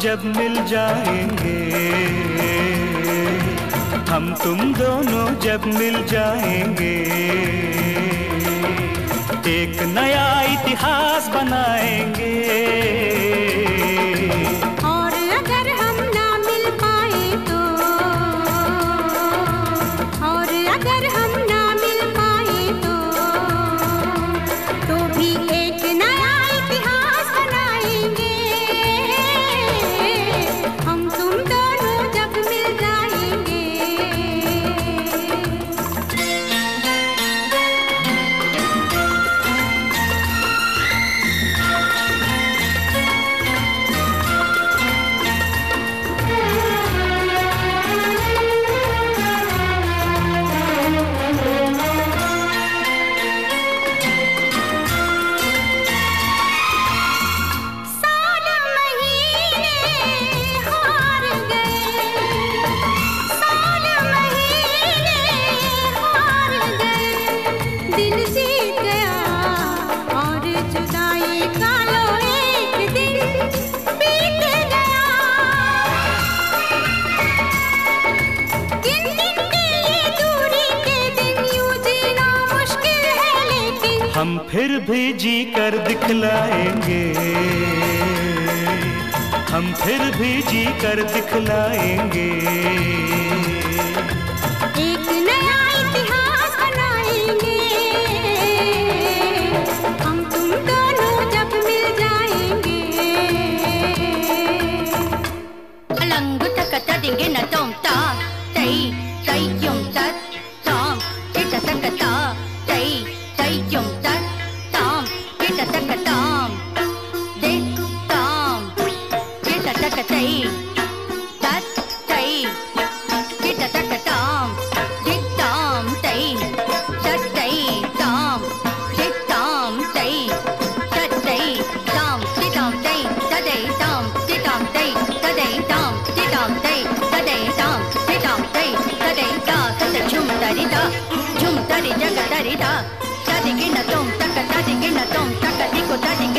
जब मिल जाएँगे। हम तुम दोनों जब मिल जाएँगे। एक नया इतिहास बनाएँगे।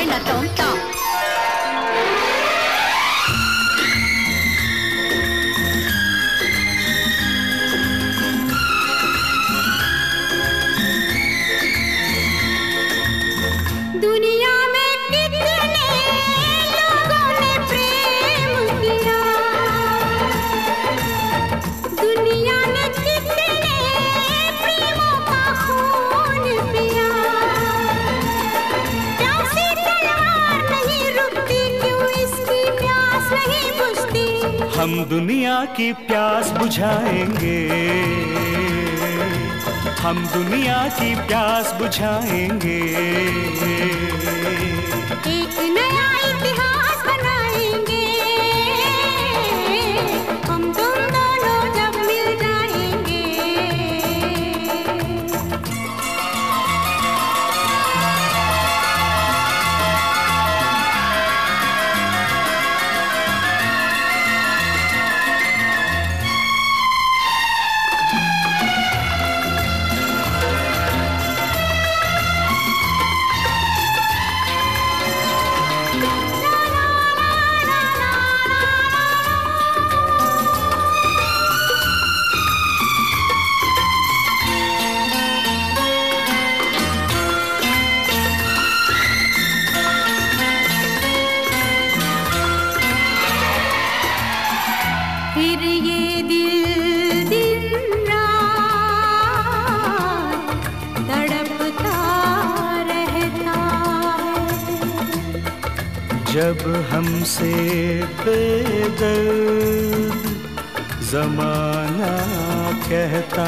Là. दुनिया की प्यास बुझाएँगे। हम दुनिया की प्यास बुझाएँगे। हमसे बेदर्द जमाना कहता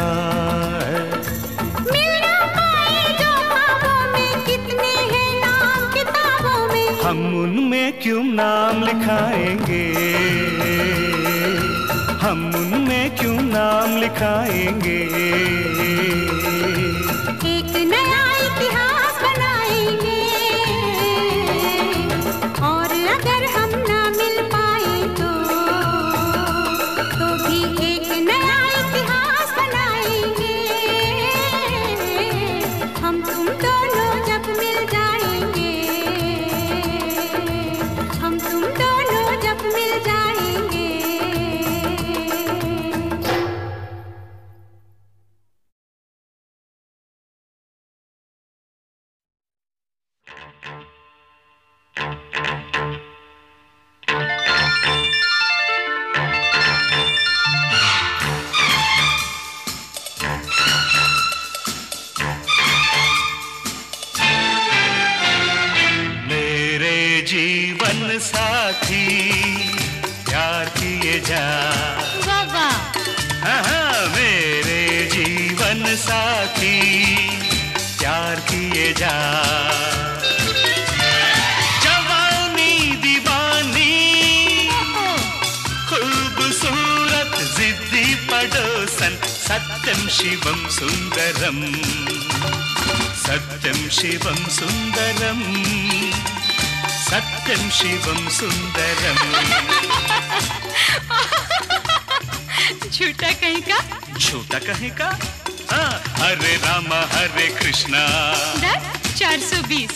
है। हम उनमें क्यों नाम लिखाएँगे? हम उनमें क्यों नाम लिखाएँगे? एक नया इतिहास झूठा कहीं का? झूठा कहे का? हाँ, हरे रामा हरे कृष्णा। दर 420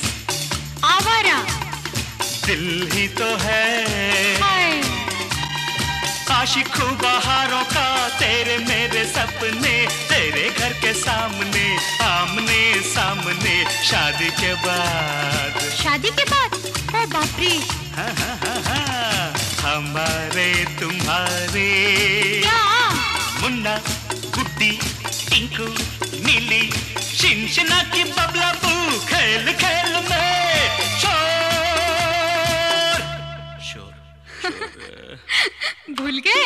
आवारा। दिल ही तो है। आशिकों बहारों का तेरे मेरे सपने तेरे घर के सामने आमने सामने शादी के बाद। शादी के बाद? ओ बाप रे हाँ, हाँ, हाँ, हाँ, हमारे तुम्हारे। क्या मुन्ना गुड्डी टिंकू नीली शिनशिना की बबला बू खेल खेल में शोर। शोर। भूल गए?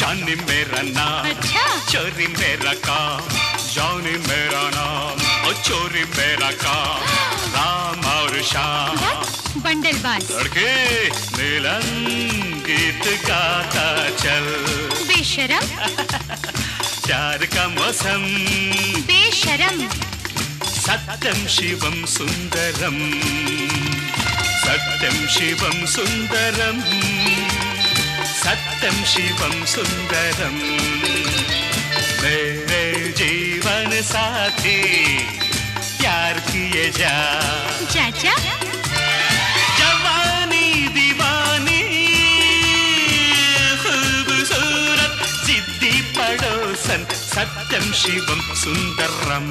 जानी मेरा नाम अच्छा। चोरी मेरा काम जानी मेरा नाम और चोरी मेरा काम। राम और श्याम। बंडलबाज। लड़के मिलन गीत गाता चल। बेशरम। प्यार का मौसम। बेशरम। सत्यम शिवम सुंदरम। सत्यम शिवम सुंदरम। सत्यम शिवम सुंदरम। जीवन साथी प्यार किए जा। चाचा? जवानी दीवानी खूबसूरत सिद्धि पड़ोसन सत्यम शिवम सुंदरम।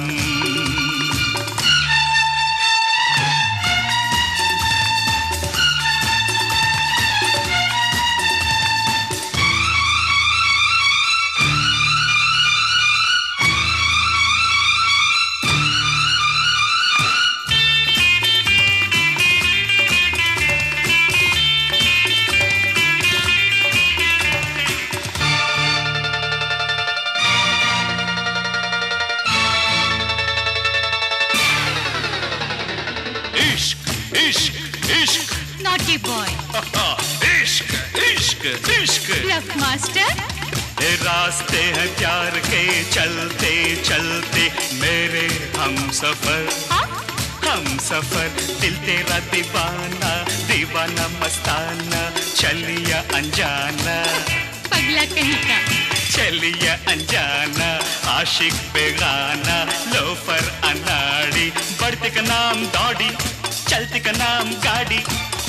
इश्क। मास्टर ये रास्ते हैं प्यार के चलते चलते। मेरे हम सफ़र। हम सफ़र। दिल तेरा दीवाना दीवाना मस्ताना। चलिया अनजाना। पगला कहीं का? चलिया अनजाना। आशिक बेगाना लोफर अनाड़ी। बढ़ती का नाम दौड़ी चलती का नाम गाड़ी।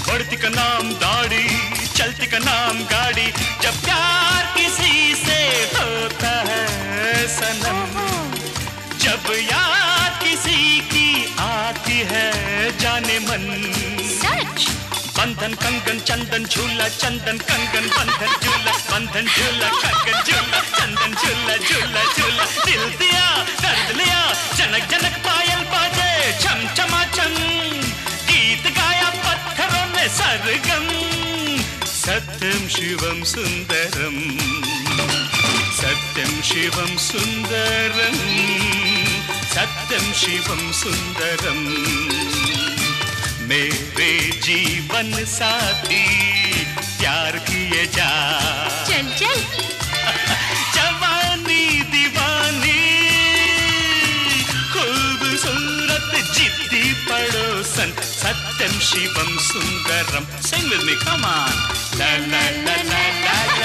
बढ़ती का नाम दौड़ी। चलती का नाम गाड़ी। जब प्यार किसी से होता है सनम जब याद किसी की आती है जाने मन। सच? बंधन कंगन चंदन झूला चंदन कंगन बंधन झूला बंधन झूला कंगन झूला चंदन झूला झूला झूला। दिल दिया दर्द लिया जनक जनक पायल बाजे छम छमा चम गीत गाया पत्थरों ने सरगम। सत्यं शिवं सुंदरम सत्यं शिवं सुन्दरम् सत्यम शिवं सुन्दरम् मेरे जीवन साथी, प्यार किए जा। சத்தம் சிவம் Sundaram Sing with me, come on. La la la la la. la.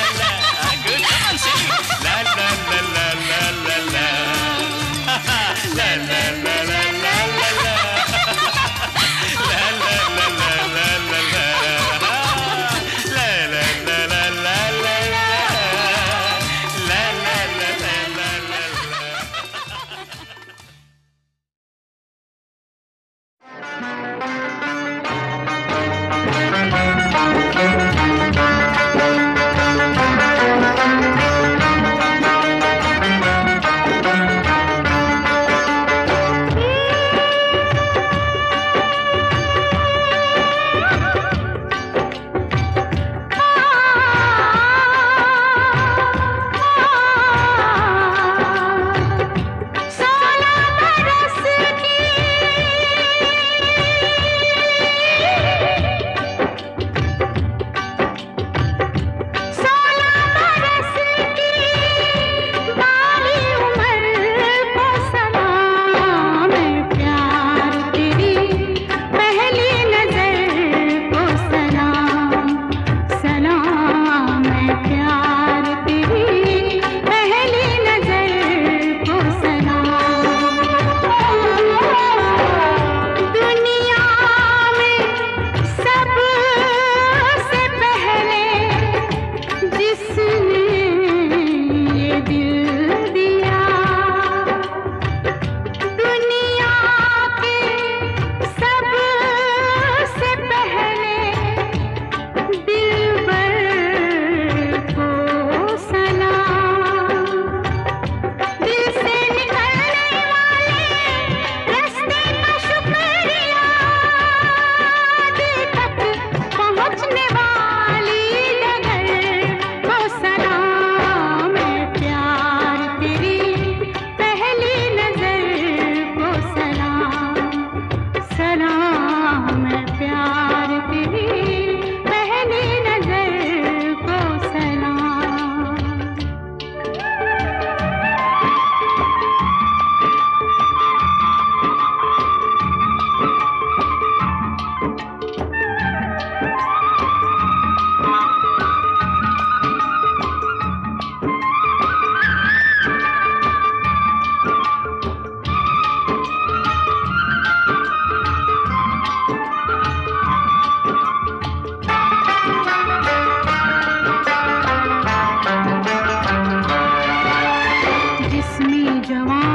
जवान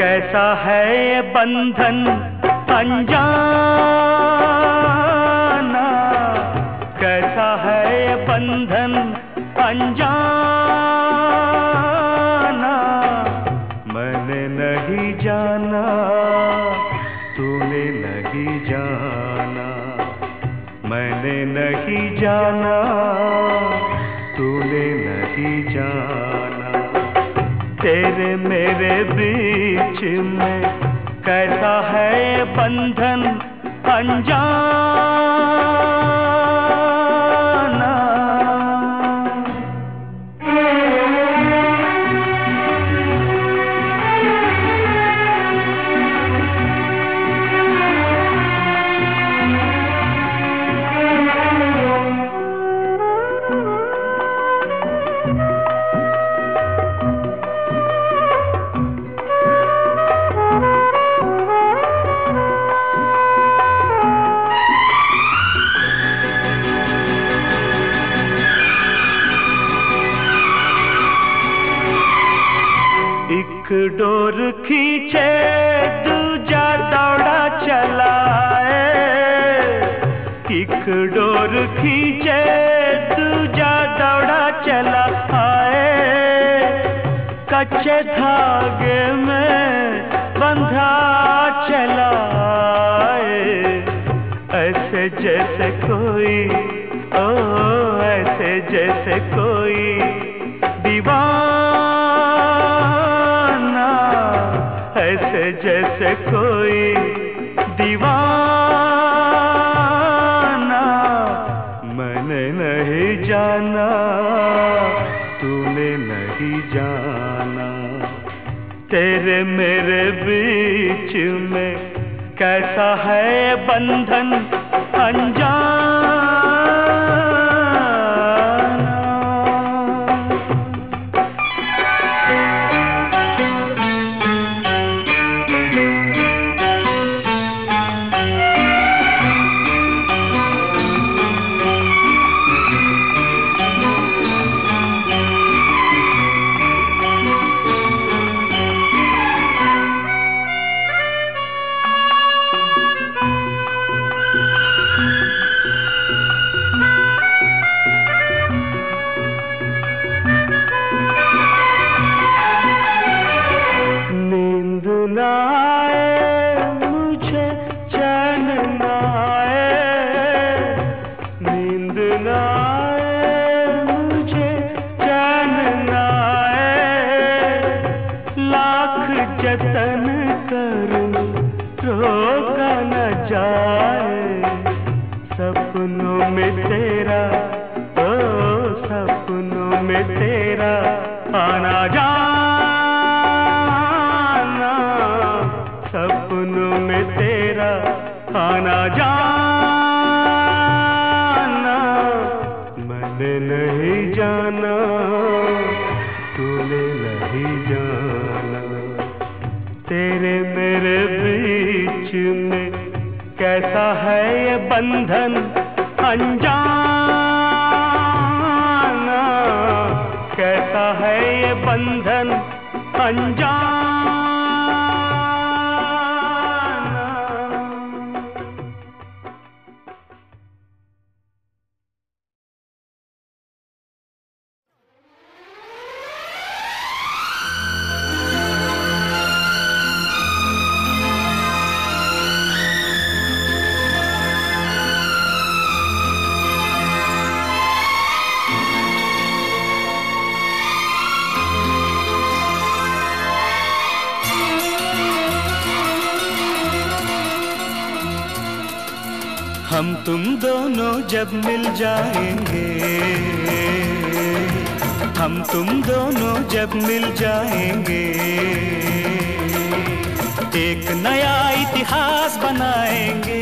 कैसा है ये बंधन अनजाना? कैसा है ये बंधन अनजाना? मैंने नहीं जाना, तूने नहीं जाना। मैंने नहीं जाना, तूने नहीं जाना। तेरे मेरे बीच में कैसा है बंधन अंजान? डोर खींचे, दूजा दौड़ा चला आए। कच्चे धागे में बंधा चला आए। ऐसे जैसे कोई, ओ, ऐसे जैसे कोई दीवाना। ऐसे जैसे कोई तेरे मेरे बीच में कैसा है बंधन अनजान जब मिल जाएँगे। हम तुम दोनों जब मिल जाएँगे। एक नया इतिहास बनाएँगे।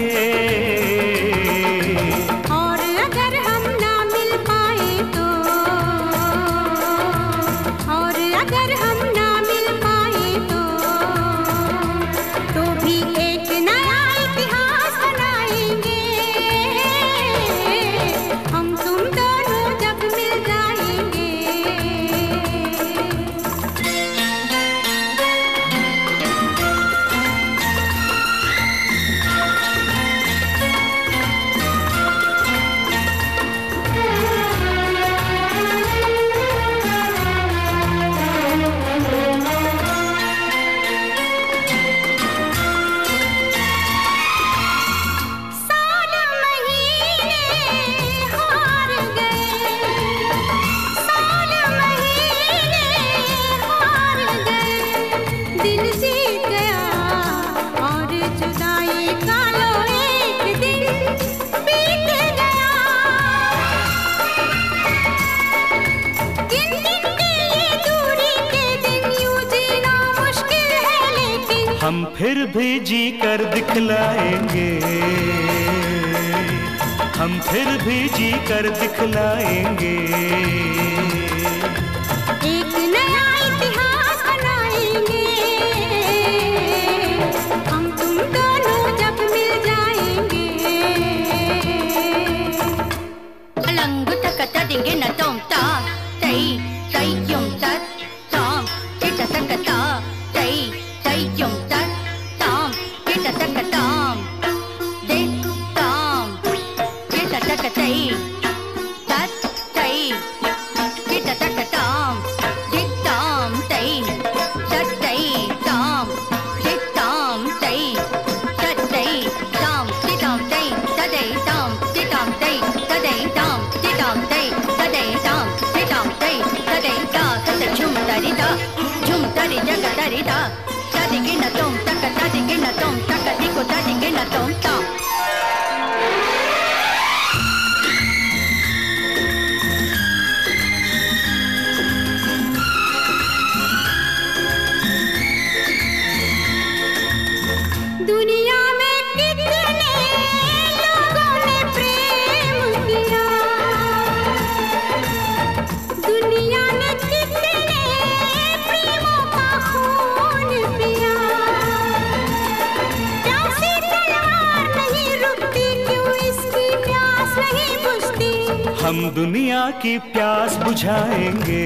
दुनिया की प्यास बुझाएँगे।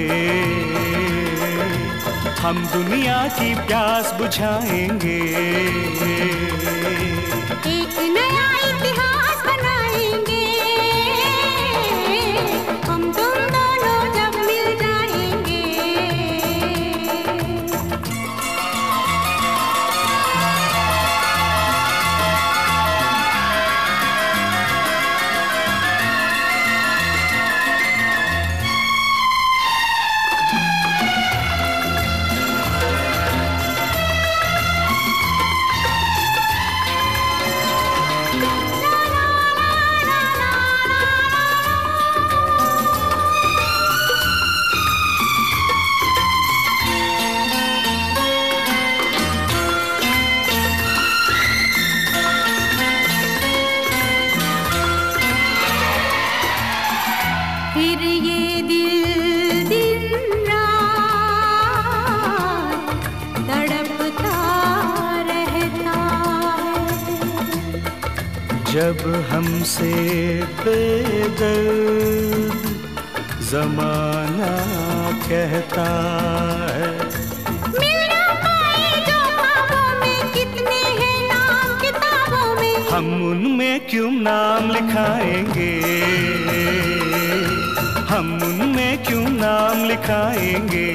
हम दुनिया की प्यास बुझाएँगे। हमसे बेदर्द जमाना कहता है। मिल ना जो में कितने हैं नाम किताबों में। हम उनमें क्यों नाम लिखाएँगे? हम उनमें क्यों नाम लिखाएँगे?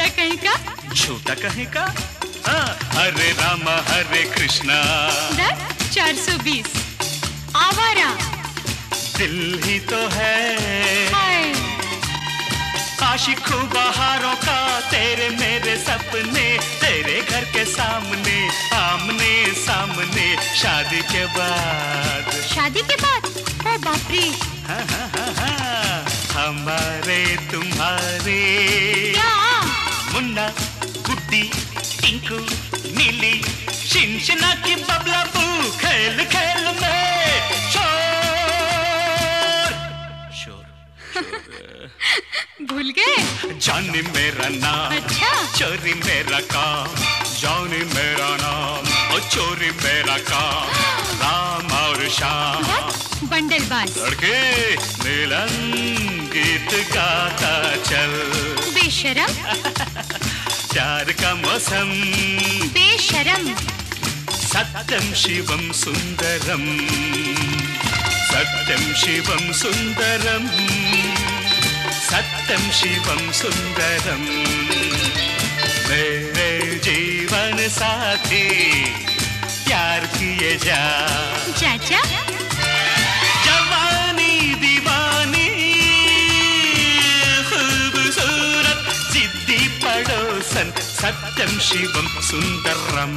झूठा कहीं का? झूठा कहे का? हाँ, हरे राम हरे कृष्णा। दर 420 आवारा। दिल ही तो है। आशिकों बहारों का तेरे मेरे सपने तेरे घर के सामने आमने सामने शादी के बाद। शादी के बाद? ओ बाप रे हाँ, हाँ, हाँ, हाँ, हमारे तुम्हारे। क्या मुन्ना गुड्डी टिंकू नीली शिनशिना की बबला बू खेल खेल में शोर। शोर। भूल गए? जानी मेरा नाम अच्छा। चोरी मेरा काम जानी मेरा नाम और चोरी मेरा काम। राम और श्याम। बंडल बाज लड़के मिलन गीत प्यार का मौसम। बेशरम। सत्यम शिवम सुंदरम। सत्यम शिवम सुंदरम। सत्यम शिवम सुंदरम। मेरे जीवन साथी प्यार किए जा। चाचा। సన్ సత్యం శివం సుందరం.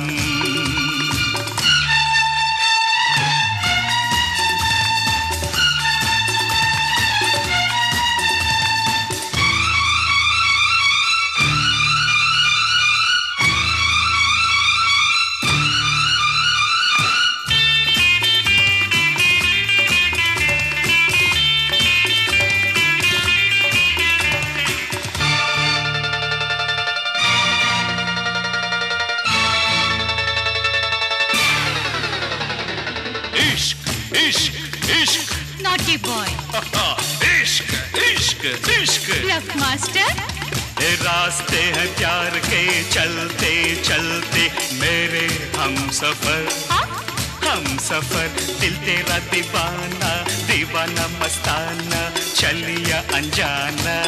ये रास्ते हैं प्यार के चलते चलते। मेरे हम सफ़र हाँ? हम सफ़र। दिल तेरा दीवाना दीवाना मस्ताना। चलिया अनजाना।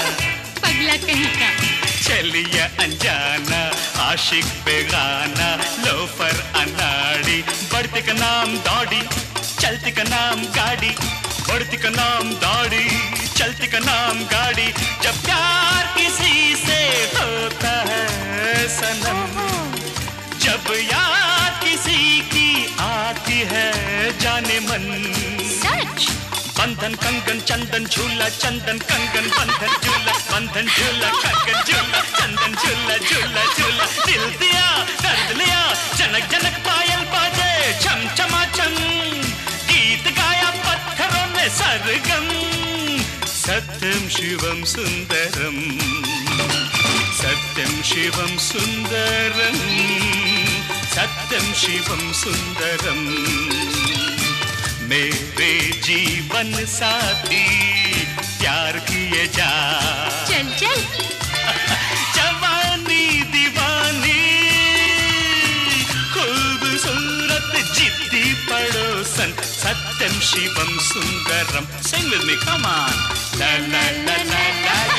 पगला कहीं का? चलिया अनजाना। आशिक बेगाना लोफर अनाड़ी। बढ़ती का नाम दौड़ी चलते का नाम गाड़ी। बढ़ती का नाम दौड़ी चलती का नाम गाड़ी। जब प्यार किसी से होता है सनम। जब याद किसी की आती है जाने मन। सच? बंधन कंगन चंदन झूला चंदन कंगन बंधन झूला बंधन झूला कंगन झूला चंदन झूला झूला झूला। दिल दिया दर्द लिया जनक जनक पायल बाजे छम छमा छम गीत गाया सर्गम, सत्यम शिवम सुंदरम। सत्यम शिवम सुंदरम, सत्यम शिवम सुंदरम। मेरे जीवन साथी, प्यार किए जा। चल चल। Shivam Sundaram. Sing with me, come on. La la la la la.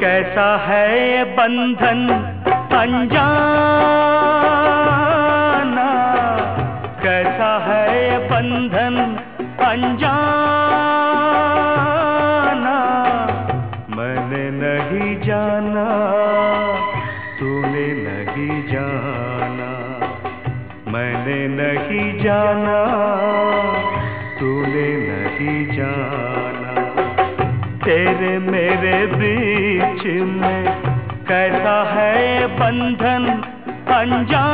कैसा है ये बंधन अनजाना? कैसा है ये बंधन अनजाना? मैंने नहीं जाना, तूने नहीं जाना। मैंने नहीं जाना, तूने नहीं जाना। तेरे मेरे बीच में कैसा है बंधन अनजाना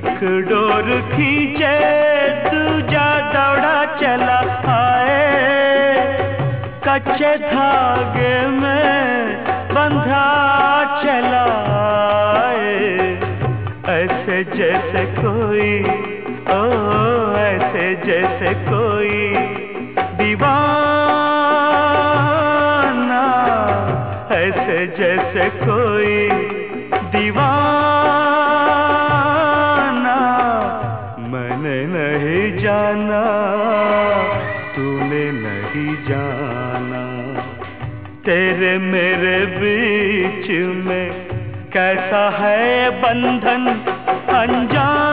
एक डोर खींचे, दूजा दौड़ा चला आए। कच्चे धागे में बंधा चला आए। ऐसे जैसे कोई, ओ, ऐसे जैसे कोई दीवाना। ऐसे जैसे कोई तेरे मेरे बीच में कैसा है बंधन अनजाना